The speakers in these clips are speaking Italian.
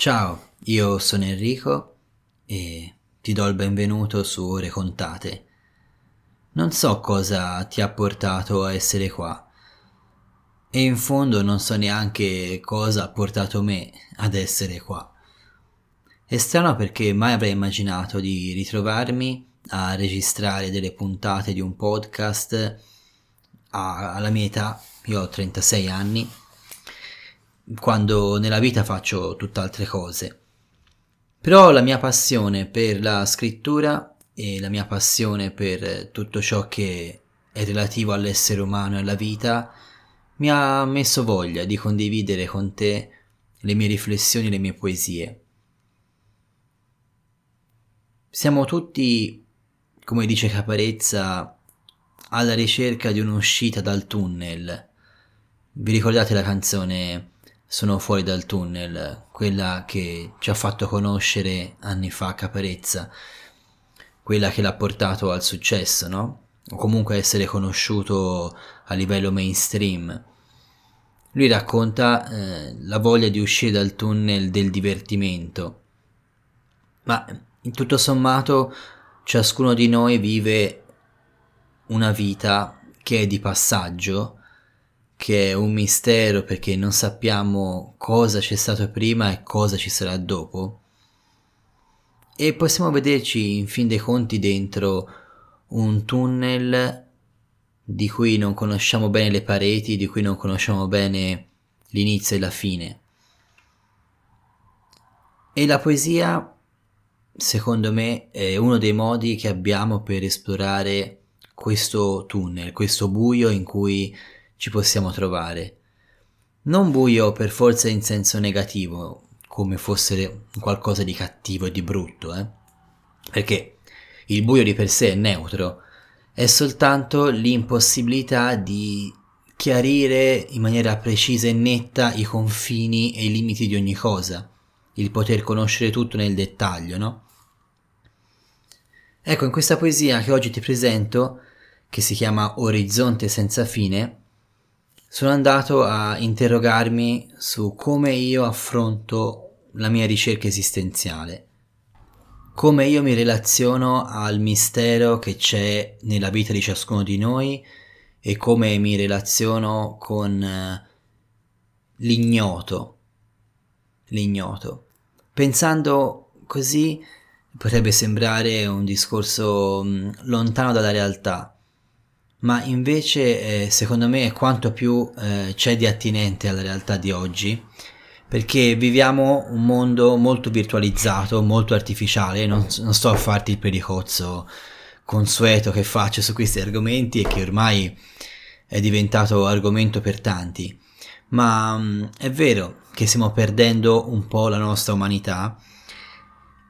Ciao, io sono Enrico e ti do il benvenuto su Ore Contate. Non so cosa ti ha portato a essere qua e in fondo non so neanche cosa ha portato me ad essere qua. È strano perché mai avrei immaginato di ritrovarmi a registrare delle puntate di un podcast alla mia età, io ho 36 anni, quando nella vita faccio tutt'altre cose. Però la mia passione per la scrittura e la mia passione per tutto ciò che è relativo all'essere umano e alla vita mi ha messo voglia di condividere con te le mie riflessioni e le mie poesie. Siamo tutti, come dice Caparezza, alla ricerca di un'uscita dal tunnel. Vi ricordate la canzone Sono fuori dal tunnel, quella che ci ha fatto conoscere anni fa Caparezza, quella che l'ha portato al successo, no? O comunque essere conosciuto a livello mainstream. Lui racconta eh, la voglia di uscire dal tunnel del divertimento, ma in tutto sommato ciascuno di noi vive una vita che è di passaggio, che è un mistero perché non sappiamo cosa c'è stato prima e cosa ci sarà dopo. E possiamo vederci in fin dei conti dentro un tunnel di cui non conosciamo bene le pareti, di cui non conosciamo bene l'inizio e la fine. E la poesia, secondo me, è uno dei modi che abbiamo per esplorare questo tunnel, questo buio in cui ci possiamo trovare. Non buio per forza in senso negativo, come fosse qualcosa di cattivo e di brutto, eh? Perché il buio di per sé è neutro, è soltanto l'impossibilità di chiarire in maniera precisa e netta i confini e i limiti di ogni cosa, il poter conoscere tutto nel dettaglio, no? Ecco, in questa poesia che oggi ti presento, che si chiama Orizzonte senza fine, sono andato a interrogarmi su come io affronto la mia ricerca esistenziale come io mi relaziono al mistero che c'è nella vita di ciascuno di noi e come mi relaziono con eh, l'ignoto. L'ignoto. Pensando così potrebbe sembrare un discorso mm, lontano dalla realtà, ma invece eh, secondo me è quanto più eh, c'è di attinente alla realtà di oggi perché viviamo un mondo molto virtualizzato, molto artificiale, non, non sto a farti il pericozzo consueto che faccio su questi argomenti e che ormai è diventato argomento per tanti, ma um, è vero che stiamo perdendo un po' la nostra umanità.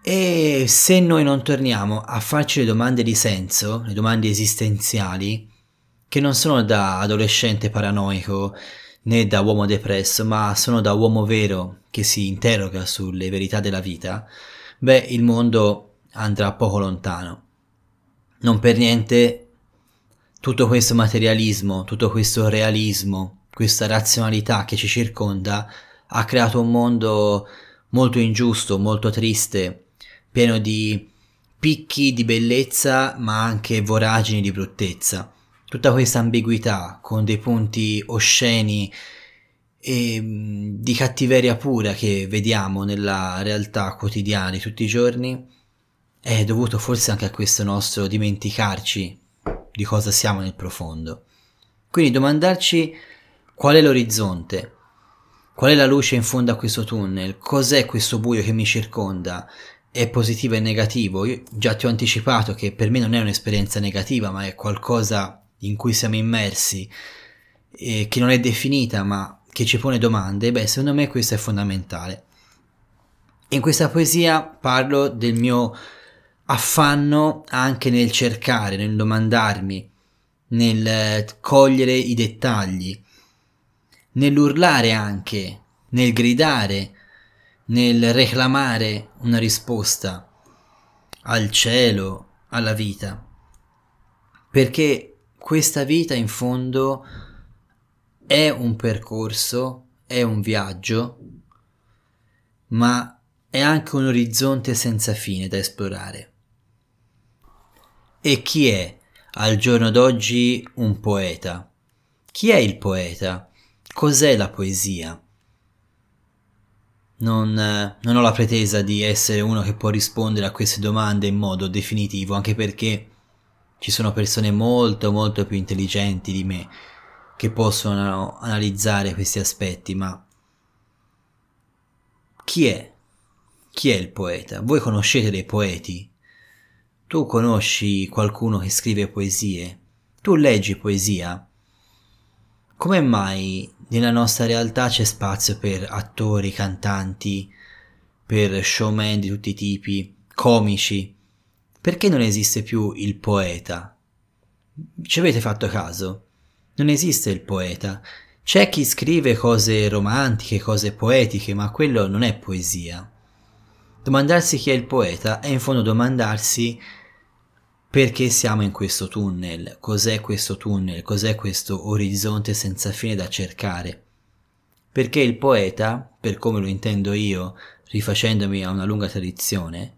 E se noi non torniamo a farci le domande di senso, le domande esistenziali, che non sono da adolescente paranoico, né da uomo depresso, ma sono da uomo vero che si interroga sulle verità della vita, beh, il mondo andrà poco lontano. Non per niente tutto questo materialismo, tutto questo realismo, questa razionalità che ci circonda ha creato un mondo molto ingiusto, molto triste, pieno di picchi di bellezza ma anche voragini di bruttezza tutta questa ambiguità con dei punti osceni e di cattiveria pura che vediamo nella realtà quotidiana di tutti i giorni è dovuto forse anche a questo nostro dimenticarci di cosa siamo nel profondo. Quindi domandarci qual è l'orizzonte, qual è la luce in fondo a questo tunnel, cos'è questo buio che mi circonda, è positivo e negativo. Io già ti ho anticipato che per me non è un'esperienza negativa, ma è qualcosa in cui siamo immersi, eh, che non è definita ma che ci pone domande, beh, secondo me questo è fondamentale. In questa poesia parlo del mio affanno anche nel cercare, nel domandarmi, nel cogliere i dettagli, nell'urlare anche, nel gridare, nel reclamare una risposta al cielo, alla vita. Perché questa vita in fondo è un percorso, è un viaggio, ma è anche un orizzonte senza fine da esplorare. E chi è al giorno d'oggi un poeta? Chi è il poeta? Cos'è la poesia? Non, non, ho la pretesa di essere uno che può rispondere a queste domande in modo definitivo, anche perché ci sono persone molto molto più intelligenti di me che possono analizzare questi aspetti, ma chi è? Chi è il poeta? Voi conoscete dei poeti? Tu conosci qualcuno che scrive poesie? Tu leggi poesia? Come mai nella nostra realtà c'è spazio per attori, cantanti, per showman di tutti i tipi, comici. Perché non esiste più il poeta? Ci avete fatto caso? Non esiste il poeta. C'è chi scrive cose romantiche, cose poetiche, ma quello non è poesia. Domandarsi chi è il poeta è in fondo domandarsi perché siamo in questo tunnel? Cos'è questo tunnel? Cos'è questo orizzonte senza fine da cercare? Perché il poeta, per come lo intendo io, rifacendomi a una lunga tradizione,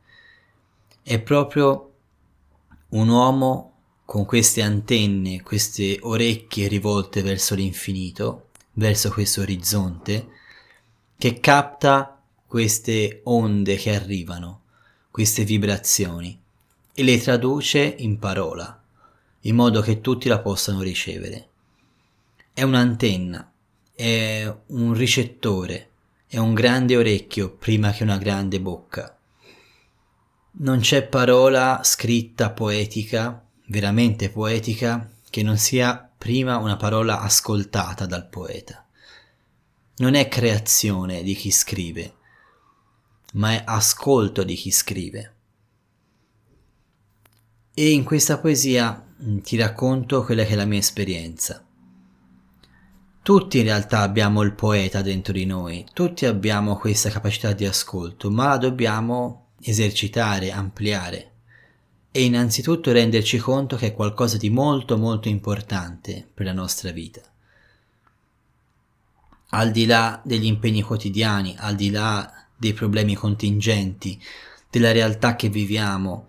è proprio un uomo con queste antenne, queste orecchie rivolte verso l'infinito, verso questo orizzonte, che capta queste onde che arrivano, queste vibrazioni e le traduce in parola, in modo che tutti la possano ricevere. È un'antenna, è un ricettore, è un grande orecchio prima che una grande bocca. Non c'è parola scritta poetica, veramente poetica, che non sia prima una parola ascoltata dal poeta. Non è creazione di chi scrive, ma è ascolto di chi scrive. E in questa poesia mm, ti racconto quella che è la mia esperienza. Tutti in realtà abbiamo il poeta dentro di noi, tutti abbiamo questa capacità di ascolto, ma la dobbiamo esercitare, ampliare e innanzitutto renderci conto che è qualcosa di molto molto importante per la nostra vita. Al di là degli impegni quotidiani, al di là dei problemi contingenti, della realtà che viviamo,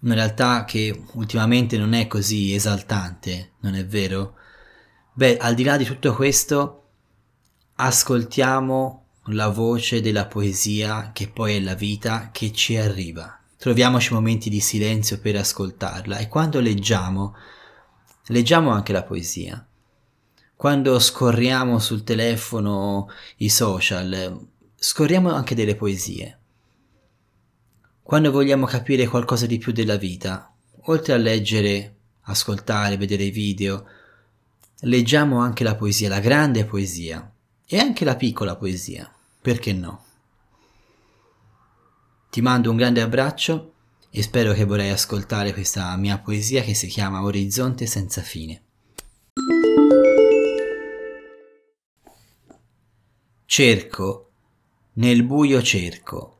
una realtà che ultimamente non è così esaltante, non è vero? Beh, al di là di tutto questo, ascoltiamo la voce della poesia, che poi è la vita, che ci arriva. Troviamoci momenti di silenzio per ascoltarla e quando leggiamo, leggiamo anche la poesia. Quando scorriamo sul telefono i social, scorriamo anche delle poesie. Quando vogliamo capire qualcosa di più della vita, oltre a leggere, ascoltare, vedere video, leggiamo anche la poesia, la grande poesia e anche la piccola poesia, perché no? Ti mando un grande abbraccio e spero che vorrai ascoltare questa mia poesia che si chiama Orizzonte senza fine. Cerco, nel buio cerco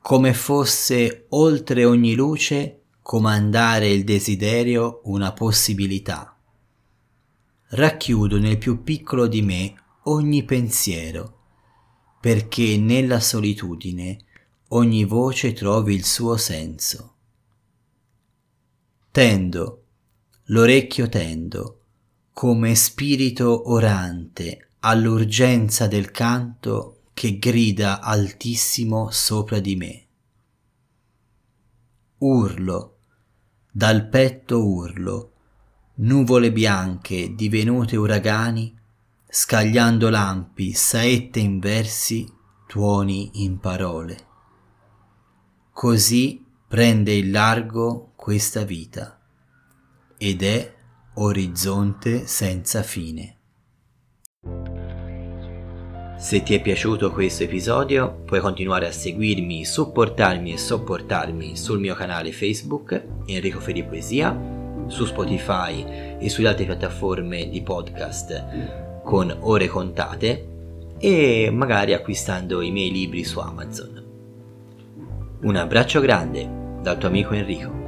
come fosse oltre ogni luce comandare il desiderio una possibilità. Racchiudo nel più piccolo di me ogni pensiero, perché nella solitudine ogni voce trovi il suo senso. Tendo, l'orecchio tendo, come spirito orante all'urgenza del canto che grida altissimo sopra di me. Urlo, dal petto urlo, nuvole bianche divenute uragani, scagliando lampi, saette in versi, tuoni in parole. Così prende il largo questa vita ed è orizzonte senza fine. Se ti è piaciuto questo episodio puoi continuare a seguirmi, supportarmi e sopportarmi sul mio canale Facebook Enrico Feri Poesia, su Spotify e sulle altre piattaforme di podcast con ore contate e magari acquistando i miei libri su Amazon. Un abbraccio grande dal tuo amico Enrico.